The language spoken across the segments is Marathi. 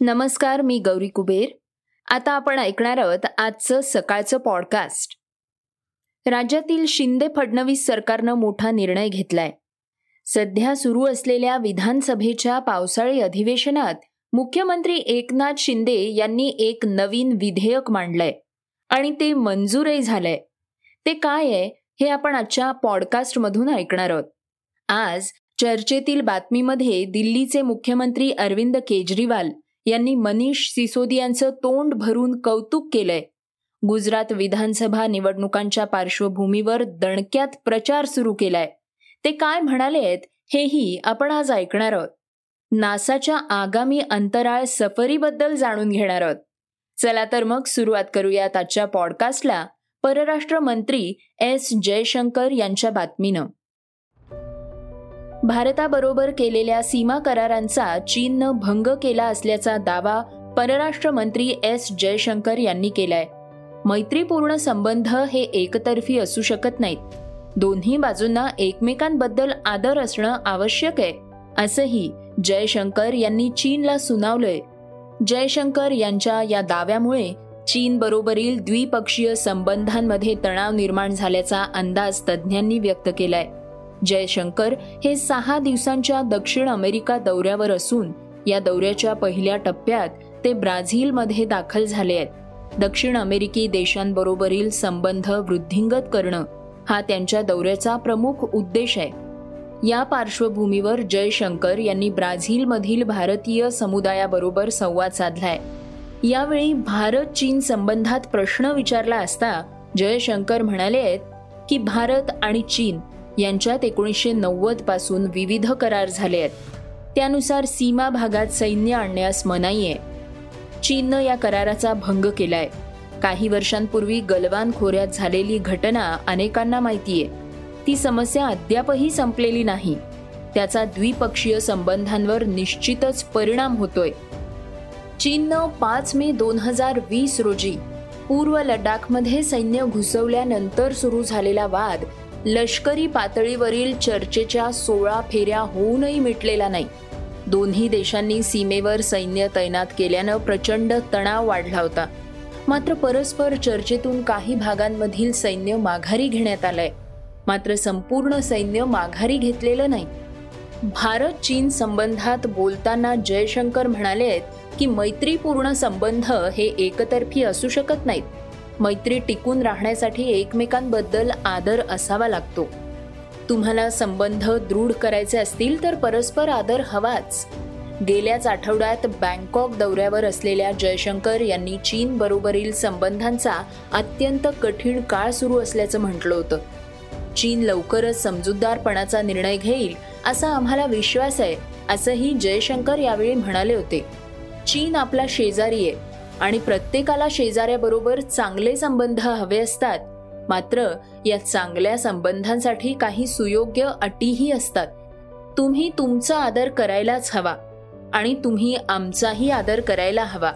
नमस्कार मी गौरी कुबेर. आता आपण ऐकणार आहोत आजचं सकाळचं पॉडकास्ट. राज्यातील शिंदे फडणवीस सरकारनं मोठा निर्णय घेतलाय. सध्या सुरू असलेल्या विधानसभेच्या पावसाळी अधिवेशनात मुख्यमंत्री एकनाथ शिंदे यांनी एक नवीन विधेयक मांडलंय आणि ते मंजूरही झालंय. ते काय आहे हे आपण आजच्या पॉडकास्टमधून ऐकणार आहोत. आज चर्चेतील बातमीमध्ये दिल्लीचे मुख्यमंत्री अरविंद केजरीवाल यांनी मनीष सिसोदियांचं तोंड भरून कौतुक केलंय. गुजरात विधानसभा निवडणुकांच्या पार्श्वभूमीवर दणक्यात प्रचार सुरू केलाय. ते काय म्हणाले आहेत हेही आपण आज ऐकणार आहोत. नासाच्या आगामी अंतराळ सफरीबद्दल जाणून घेणार आहोत. चला तर मग सुरुवात करूयात आजच्या पॉडकास्टला परराष्ट्र मंत्री एस जयशंकर यांच्या बातमीनं. भारताबरोबर केलेल्या सीमा करारांचा चीननं भंग केला असल्याचा दावा परराष्ट्र मंत्री एस जयशंकर यांनी केलाय. मैत्रीपूर्ण संबंध हे एकतर्फी असू शकत नाहीत. दोन्ही बाजूंना एकमेकांबद्दल आदर असणं आवश्यक आहे असंही जयशंकर यांनी चीनला सुनावलंय. जयशंकर यांच्या या दाव्यामुळे चीन बरोबरील द्विपक्षीय संबंधांमध्ये तणाव निर्माण झाल्याचा अंदाज तज्ज्ञांनी व्यक्त केलाय. जयशंकर हे सहा दिवसांच्या दक्षिण अमेरिका दौऱ्यावर असून या दौऱ्याच्या पहिल्या टप्प्यात ते ब्राझीलमध्ये दाखल झाले आहेत. दक्षिण अमेरिकी देशांबरोबरील संबंध वृद्धिंगत करणं हा त्यांच्या दौऱ्याचा प्रमुख उद्देश आहे. या पार्श्वभूमीवर जयशंकर यांनी ब्राझीलमधील भारतीय समुदायाबरोबर संवाद साधलाय. यावेळी भारत चीन संबंधात प्रश्न विचारला असता जयशंकर म्हणाले आहेत की भारत आणि चीन यांच्यात एकोणीसशे नव्वदपासून विविध करार झाले आहेत. त्यानुसार सीमा भागात सैन्य आणण्यास मनाई आहे. चीननं या कराराचा भंग केलाय. काही वर्षांपूर्वी गलवान खोऱ्यात झालेली घटना अनेकांना माहितीये. ती समस्या अद्यापही संपलेली नाही. त्याचा द्विपक्षीय संबंधांवर निश्चितच परिणाम होतोय. चीननं पाच मे दोन हजार वीस रोजी पूर्व लडाखमध्ये सैन्य घुसवल्यानंतर सुरू झालेला वाद लष्करी पातळीवरील चर्चेच्या सोळा फेऱ्या होऊनही मिटलेला नाही. दोन्ही देशांनी सीमेवर सैन्य तैनात केल्यानं प्रचंड तणाव वाढला होता. मात्र परस्पर चर्चेतून काही भागांमधील सैन्य माघारी घेण्यात आलंय. मात्र संपूर्ण सैन्य माघारी घेतलेलं नाही. भारत चीन संबंधात बोलताना जयशंकर म्हणाले आहेत की मैत्रीपूर्ण संबंध हे एकतर्फी असू शकत नाहीत. मैत्री टिकून राहण्यासाठी एकमेकांबद्दल आदर असावा लागतो. तुम्हाला संबंध दृढ करायचे असतील तर परस्पर आदर हवाच. गेल्याच आठवड्यात बँकॉक दौऱ्यावर असलेल्या जयशंकर यांनी चीन बरोबरील संबंधांचा अत्यंत कठीण काळ सुरू असल्याचं म्हटलं होतं. चीन लवकरच समजूतदारपणाचा निर्णय घेईल असा आम्हाला विश्वास आहे असंही जयशंकर यावेळी म्हणाले होते. चीन आपला शेजारी आहे आणि प्रत्येकाला शेजाऱ्याबरोबर चांगले संबंध हवे असतात. मात्र या चांगल्या संबंधांसाठी काही सुयोग्य अटीही असतात. तुम्ही तुमचा आदर करायलाच हवा आणि तुम्ही आमचाही आदर करायला हवा.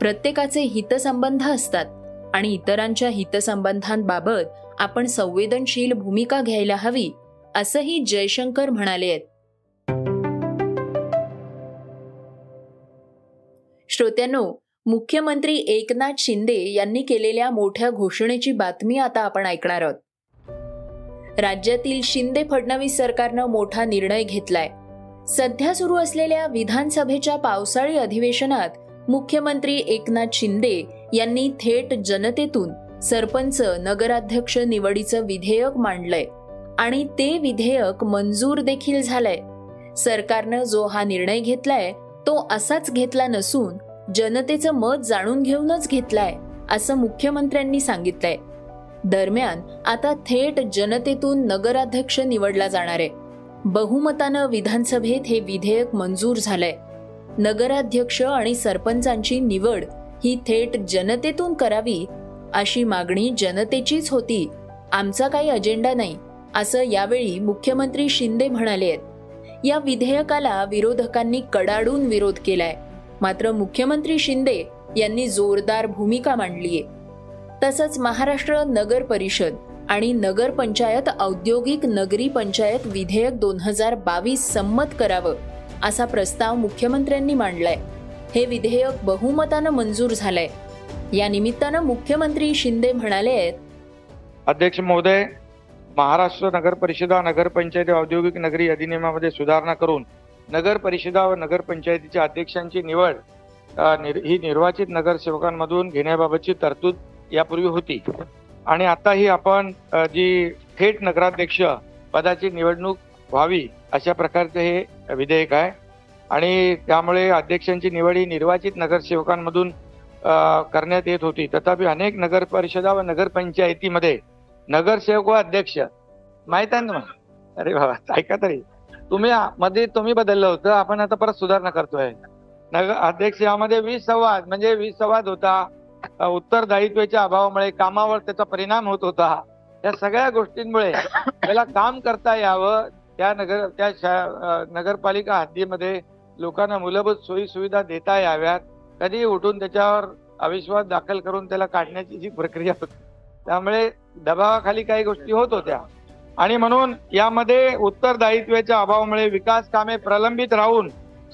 प्रत्येकाचे हितसंबंध असतात आणि इतरांच्या हितसंबंधांबाबत आपण संवेदनशील भूमिका घ्यायला हवी असंही जयशंकर म्हणाले आहेत. श्रोत्यांनो मुख्यमंत्री एकनाथ शिंदे यांनी केलेल्या मोठ्या घोषणेची बातमी आता आपण ऐकणार आहोत. राज्यातील शिंदे फडणवीस सरकारनं मोठा निर्णय घेतलाय. सध्या सुरू असलेल्या विधानसभेच्या पावसाळी अधिवेशनात मुख्यमंत्री एकनाथ शिंदे यांनी थेट जनतेतून सरपंच नगराध्यक्ष निवडीचं विधेयक मांडलंय आणि ते विधेयक मंजूर देखील झालंय. सरकारनं जो हा निर्णय घेतलाय तो असाच घेतला नसून जनतेचं मत जाणून घेऊनच घेतलाय असं मुख्यमंत्र्यांनी सांगितलंय. दरम्यान आता थेट जनतेतून नगराध्यक्ष निवडला जाणार आहे. बहुमतानं विधानसभेत हे विधेयक मंजूर झालंय. नगराध्यक्ष आणि सरपंचांची निवड ही थेट जनतेतून करावी अशी मागणी जनतेचीच होती. आमचा काही अजेंडा नाही असं यावेळी मुख्यमंत्री शिंदे म्हणाले आहेत. या विधेयकाला विरोधकांनी कडाडून विरोध केलाय. मात्र मुख्यमंत्री शिंदे यांनी जोरदार भूमिका मांडलीय. तसंच महाराष्ट्र नगर परिषद आणि नगर पंचायत औद्योगिक नगरी पंचायत विधेयक दोन हजार बावीस संमत करावं असा प्रस्ताव मुख्यमंत्र्यांनी मांडलाय. हे विधेयक बहुमतानं मंजूर झालंय. या निमित्तानं मुख्यमंत्री शिंदे म्हणाले आहेत अध्यक्ष महोदय महाराष्ट्र नगर परिषदा नगरपंचायत औद्योगिक नगरी अधिनियमामध्ये सुधारणा करून नगर परिषदा व नगरपंचायतीच्या अध्यक्षांची निवड निर- ही निर्वाचित नगरसेवकांमधून घेण्याबाबतची तरतूद यापूर्वी होती. आणि आता ही आपण जी थेट नगराध्यक्ष पदाची निवडणूक व्हावी अशा प्रकारचे हे विधेयक आहे. आणि त्यामुळे अध्यक्षांची निवड ही निर्वाचित नगरसेवकांमधून करण्यात येत होती. तथापि अनेक नगर परिषदा व नगरपंचायतीमध्ये नगरसेवक व अध्यक्ष माहीत आहे ना मग? अरे बाबा ऐका तरी. तुम्ही मध्ये तुम्ही बदललं होतं आपण आता परत सुधारणा करतोय. नगर अध्यक्ष यामध्ये वीस संवाद म्हणजे वीस संवाद होता उत्तरदायित्वाच्या अभावामुळे कामावर त्याचा परिणाम होत होता. या सगळ्या गोष्टींमुळे त्याला काम करता यावं. त्या नगर त्या नगरपालिका हद्दीमध्ये लोकांना मूलभूत सोयी सुविधा देता याव्यात. कधी उठून त्याच्यावर अविश्वास दाखल करून त्याला काढण्याची जी प्रक्रिया होती. त्यामुळे दबावाखाली काही गोष्टी होत होत्या. आणि म्हणून यामध्ये उत्तरदायित्वाच्या अभावामुळे विकास कामे प्रलंबित राहून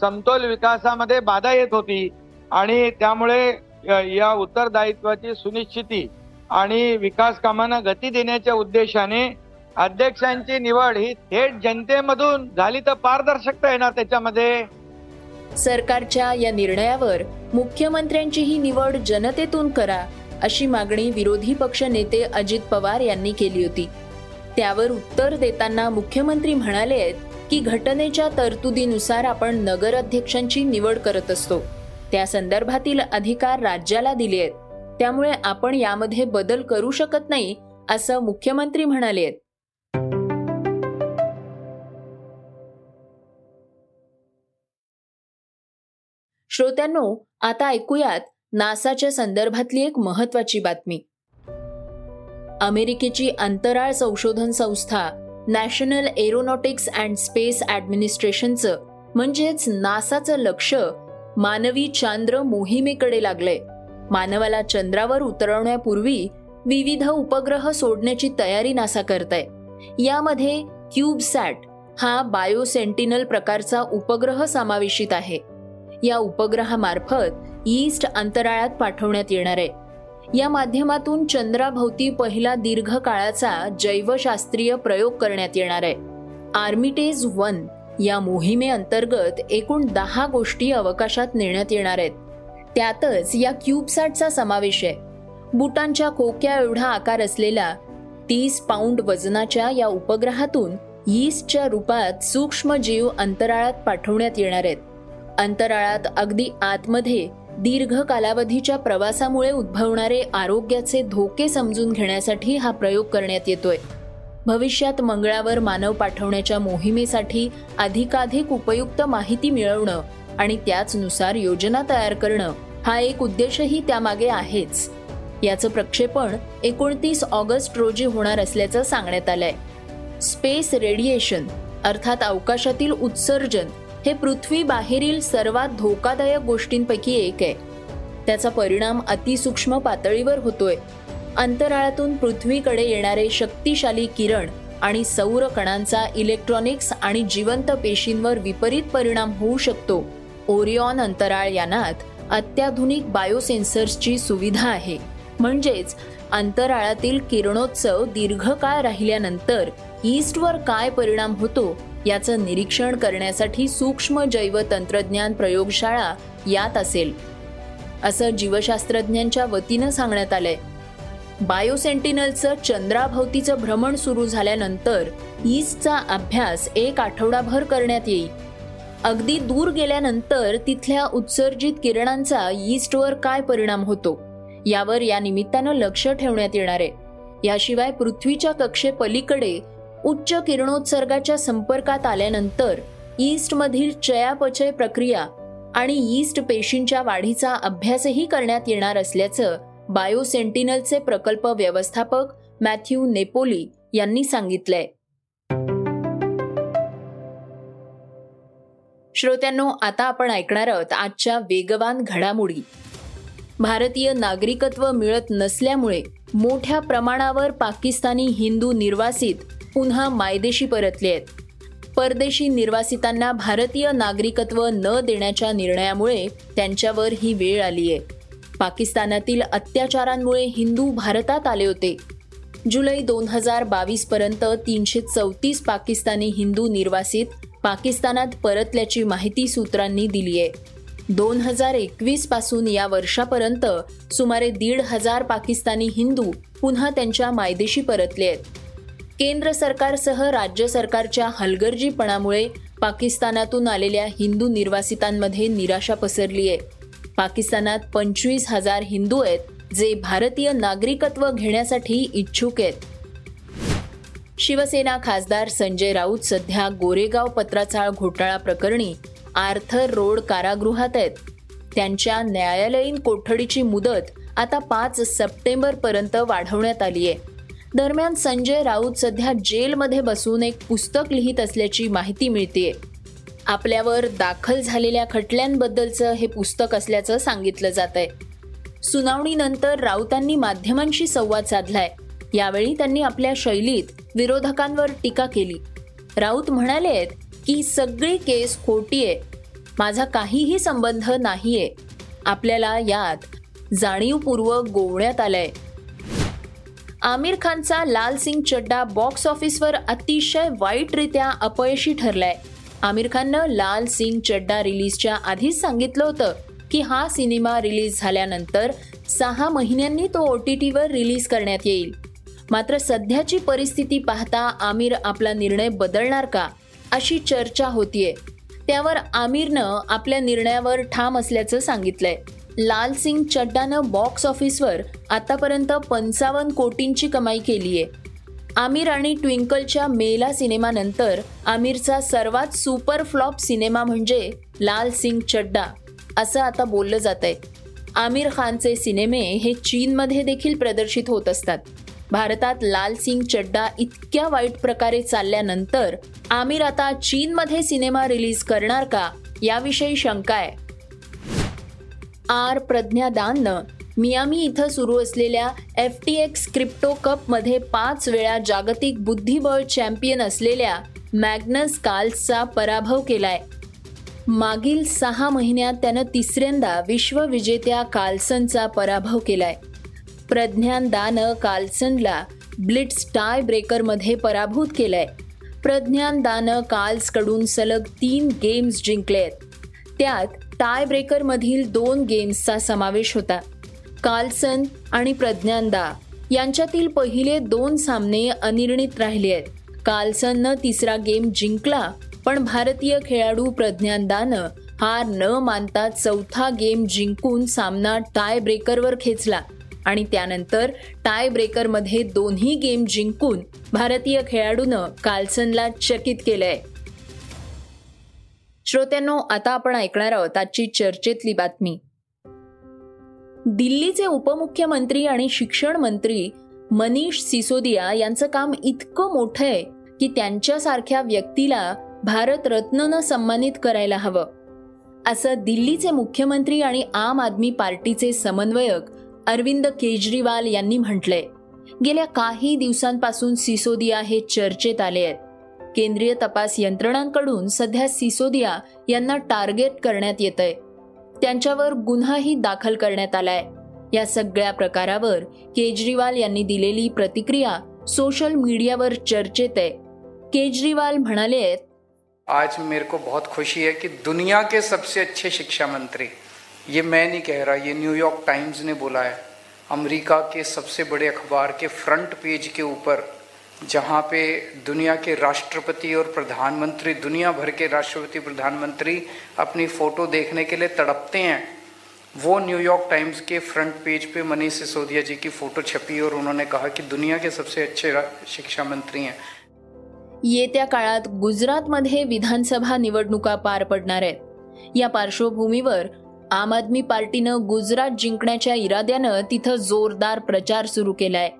समतोल विकासामध्ये बाधा येत होती. आणि त्यामुळे या उत्तरदायित्वाची सुनिश्चिती आणि विकास कामांना गती देण्याच्या उद्देशाने अध्यक्षांची निवड ही थेट जनतेमधून झाली तर पारदर्शकता येणार त्याच्यामध्ये. सरकारच्या या निर्णयावर मुख्यमंत्र्यांची ही निवड जनतेतून करा अशी मागणी विरोधी पक्ष नेते अजित पवार यांनी केली होती. त्यावर उत्तर देताना मुख्यमंत्री म्हणाले आहेत की घटनेच्या तरतुदीनुसार आपण नगराध्यक्षांची निवड करत असतो. त्या संदर्भातील अधिकार राज्याला दिले आहेत. त्यामुळे आपण यामध्ये बदल करू शकत नाही असं मुख्यमंत्री म्हणाले आहेत. श्रोत्यांनो आता ऐकूयात नासाच्या संदर्भातली एक महत्वाची बातमी. अमेरिकेची अंतराळ संशोधन संस्था नॅशनल एरोनॉटिक्स अँड स्पेस ॲडमिनिस्ट्रेशनचं म्हणजेच नासाचं लक्ष मानवी चांद्र मोहिमेकडे लागलंय. मानवाला चंद्रावर उतरवण्यापूर्वी विविध उपग्रह सोडण्याची तयारी नासा करताय. यामध्ये क्यूबसॅट हा बायोसेंटिनल प्रकारचा उपग्रह समावेशित आहे. या उपग्रहामार्फत ईस्ट अंतराळात पाठवण्यात येणार आहे या माध्यमातून चंद्राभोवती पहिला दीर्घ काळाचा जैवशास्त्रीय प्रयोग करण्यात येणार आहे. आर्मिटेज वन या मोहिमेअंतर्गत एकूण दहा गोष्टी अवकाशात नेण्यात येणार आहेत. त्यातच या क्यूबसॅटचा समावेश आहे. बुटांच्या खोक्या एवढा आकार असलेला तीस पाऊंड वजनाच्या या उपग्रहातून यीस्टच्या रूपात सूक्ष्म जीव अंतराळात पाठवण्यात येणार आहेत. अंतराळात अगदी आतमध्ये दीर्घ कालावधीच्या प्रवासामुळे उद्भवणारे आरोग्याचे धोके समजून घेण्यासाठी हा प्रयोग करण्यात येतोय. भविष्यात मंगळावर मानव पाठवण्याच्या मोहिमेसाठी अधिकाधिक उपयुक्त माहिती मिळवणं आणि त्याचनुसार योजना तयार करणं हा एक उद्देशही त्यामागे आहेच. याचं प्रक्षेपण एकोणतीस ऑगस्ट रोजी होणार असल्याचं सांगण्यात आलंय. स्पेस रेडिएशन अर्थात अवकाशातील उत्सर्जन हे पृथ्वी बाहेरील सर्वात धोकादायक गोष्टींपैकी एक आहे. त्याचा परिणाम अतिसूक्ष्म पातळीवर होतोय. अंतराळातून पृथ्वीकडे येणारे शक्तिशाली किरण आणि सौर कणांचा इलेक्ट्रॉनिक्स आणि जिवंत पेशींवर विपरीत परिणाम होऊ शकतो. ओरिऑन अंतराळ यानात अत्याधुनिक बायोसेन्सर्सची सुविधा आहे. म्हणजेच अंतराळातील किरणोत्सव दीर्घकाळ राहिल्यानंतर ईस्टवर काय परिणाम होतो याचं निरीक्षण करण्यासाठी सूक्ष्म जैव तंत्रज्ञान प्रयोगशाळा यात असेल. असं जीवशास्त्रज्ञांच्या वतीनं सांगण्यात आलंय. बायोसेंटिनलचं चंद्राभोवतीचं भ्रमण सुरू झाल्यानंतर ईस्टचा अभ्यास एक आठवडाभर करण्यात येईल. अगदी दूर गेल्यानंतर तिथल्या उत्सर्जित किरणांचा ईस्टवर काय परिणाम होतो यावर या निमित्तानं लक्ष ठेवण्यात येणार आहे. याशिवाय पृथ्वीच्या कक्षेपलीकडे उच्च किरणोत्सर्गाच्या संपर्कात आल्यानंतर ईस्टमधील चयापचय प्रक्रिया आणि यीस्ट पेशींच्या वाढीचा अभ्यासही करण्यात येणार असल्याचं बायोसेंटिनलचे प्रकल्प व्यवस्थापक मॅथ्यू नेपोली यांनी सांगितलंय. श्रोत्यांनो आता आपण ऐकणार आहोत आजच्या वेगवान घडामोडी. भारतीय नागरिकत्व मिळत नसल्यामुळे मोठ्या प्रमाणावर पाकिस्तानी हिंदू निर्वासित पुन्हा मायदेशी परतले आहेत. परदेशी निर्वासितांना भारतीय नागरिकत्व न देण्याच्या निर्णयामुळे त्यांच्यावर ही वेळ आली आहे. पाकिस्तानातील अत्याचारांमुळे हिंदू भारतात आले होते. जुलै दोन हजार बावीस पर्यंत तीनशे चौतीस पाकिस्तानी हिंदू निर्वासित पाकिस्तानात परतल्याची माहिती सूत्रांनी दिली आहे. दोन हजार एकवीसपासून या वर्षापर्यंत सुमारे दीड हजार पाकिस्तानी हिंदू पुन्हा त्यांच्या मायदेशी परतले आहेत. केंद्र सरकारसह राज्य सरकारच्या हलगर्जीपणामुळे पाकिस्तानातून आलेल्या हिंदू निर्वासितांमध्ये निराशा पसरली आहे. पाकिस्तानात पंचवीस हजार हिंदू आहेत जे भारतीय नागरिकत्व घेण्यासाठी इच्छुक आहेत. शिवसेना खासदार संजय राऊत सध्या गोरेगाव पत्राचाळ घोटाळा प्रकरणी आर्थर रोड कारागृहात आहेत. त्यांच्या न्यायालयीन कोठडीची मुदत आता पाच सप्टेंबर पर्यंत वाढवण्यात आली आहे. दरम्यान संजय राऊत सध्या जेलमध्ये बसून एक पुस्तक लिहित असल्याची माहिती मिळते आपल्यावर दाखल झालेल्या खटल्यांबद्दलचं हे पुस्तक असल्याचं सांगितलं जात आहे सुनावणीनंतर राऊतांनी माध्यमांशी संवाद साधलाय. यावेळी त्यांनी आपल्या शैलीत विरोधकांवर टीका केली. राऊत म्हणाले आहेत की सगळी केस खोटी आहे माझा काहीही संबंध नाहीये. आपल्याला यात जाणीवपूर्वक गोवण्यात आलंय. आमिर खानचा लाल सिंग चड्डा बॉक्स ऑफिसवर अतिशय वाईटरित्या अपयशी ठरलाय. आमिर खाननं लाल सिंग चड्डा रिलीजच्या आधीच सांगितलं होतं की हा सिनेमा रिलीज झाल्यानंतर सहा महिन्यांनी तो ओ टी टीवर रिलीज करण्यात येईल. मात्र सध्याची परिस्थिती पाहता आमिर आपला निर्णय बदलणार का अशी चर्चा होतीये. त्यावर आमिरनं आपल्या निर्णयावर ठाम असल्याचं सांगितलंय. लाल सिंग चड्डानं बॉक्स ऑफिसवर आतापर्यंत पंचावन्न कोटींची कमाई केली आहे. आमिर आणि ट्विंकलच्या मेला सिनेमानंतर आमिरचा सर्वात सुपर फ्लॉप सिनेमा म्हणजे लाल सिंग चड्डा असं आता बोललं जात आहे आमिर खानचे सिनेमे हे चीनमध्ये देखील प्रदर्शित होत असतात. भारतात लाल सिंग चड्डा इतक्या वाईट प्रकारे चालल्यानंतर आमिर आता चीनमध्ये सिनेमा रिलीज करणार का याविषयी शंका आहे. आर प्रज्ञादाननं मियामी इथं सुरू असलेल्या एफ टी एक्स क्रिप्टो कपमध्ये पाच वेळा जागतिक बुद्धिबळ चॅम्पियन असलेल्या मॅग्नस कार्ल्सचा पराभव केलाय. मागील सहा महिन्यात त्यानं तिसऱ्यांदा विश्वविजेत्या कार्ल्सनचा पराभव केलाय. प्रज्ञानदानं कार्ल्सनला ब्लिट्स टाय ब्रेकरमध्ये पराभूत केलाय. प्रज्ञानदानं कार्ल्सकडून सलग तीन गेम्स जिंकले आहेत त्यात टाय ब्रेकरमधील दोन गेम्सचा समावेश होता. कार्लसन आणि प्रज्ञानदा यांच्यातील पहिले दोन सामने अनिर्णित राहिले आहेत. कार्लसननं तिसरा गेम जिंकला पण भारतीय खेळाडू प्रज्ञानदानं हार न मानता चौथा गेम जिंकून सामना टाय ब्रेकरवर खेचला आणि त्यानंतर टाय ब्रेकरमध्ये दोन्ही गेम जिंकून भारतीय खेळाडूनं कार्लसनला चकित केलंय. श्रोत्यांनो आता आपण ऐकणार आहोत आजची चर्चेतली बातमी. दिल्लीचे उपमुख्यमंत्री आणि शिक्षण मंत्री मनीष सिसोदिया यांचं काम इतकं मोठं आहे की त्यांच्यासारख्या व्यक्तीला भारतरत्ननं सन्मानित करायला हवं. असं दिल्लीचे मुख्यमंत्री आणि आम आदमी पार्टीचे समन्वयक अरविंद केजरीवाल यांनी म्हटलंय. गेल्या काही दिवसांपासून सिसोदिया हे चर्चेत आले आहेत. केंद्रीय तपास यंत्रणांकडून सध्या सिसोदिया यांना टार्गेट करण्यात येत आहे त्यांच्यावर गुन्हाही दाखल करण्यात आलाय. या सगळ्या प्रकारावर केजरीवाल यांनी दिलेली प्रतिक्रिया सोशल मीडियावर चर्चेत आहे. केजरीवाल म्हणाले आहेत आज मेरे को बहुत खुशी है कि दुनिया के सबसे अच्छे शिक्षा मंत्री ये मैं नहीं कह रहा ये न्यूयॉर्क टाइम्स ने बोला है अमेरिका के सबसे बड़े अखबार के फ्रंट पेज के ऊपर जहाँ पे दुनिया के राष्ट्रपति और प्रधानमंत्री दुनिया भर के राष्ट्रपति प्रधानमंत्री अपनी फ़ोटो देखने के लिए तड़पते हैं। वो न्यूयॉर्क टाइम्स के फ्रंट पेज पे मनीष सिसोदिया जी की फ़ोटो छपी और उन्होंने कहा कि दुनिया के सबसे अच्छे शिक्षा मंत्री हैं। येत्या काळात गुजरातमध्ये विधानसभा निवडणुका पार पडणार आहेत. या पार्श्वभूमीवर आम आदमी पार्टीनं गुजरात जिंकण्याच्या इराद्यानं तिथं जोरदार प्रचार सुरू केलाय.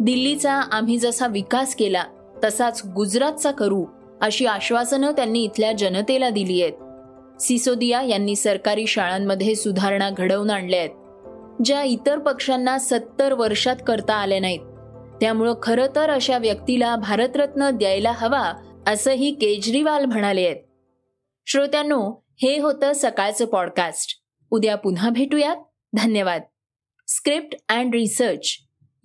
दिल्लीचा आम्ही जसा विकास केला तसाच गुजरातचा करू अशी आश्वासनं त्यांनी इथल्या जनतेला दिली आहेत. सिसोदिया यांनी सरकारी शाळांमध्ये सुधारणा घडवून आणल्या आहेत. ज्या इतर पक्षांना सत्तर वर्षात करता आल्या नाहीत. त्यामुळं खरं तर अशा व्यक्तीला भारतरत्न द्यायला हवा असंही केजरीवाल म्हणाले आहेत. श्रोत्यांनो हे होतं सकाळचं पॉडकास्ट. उद्या पुन्हा भेटूयात. धन्यवाद. Script and research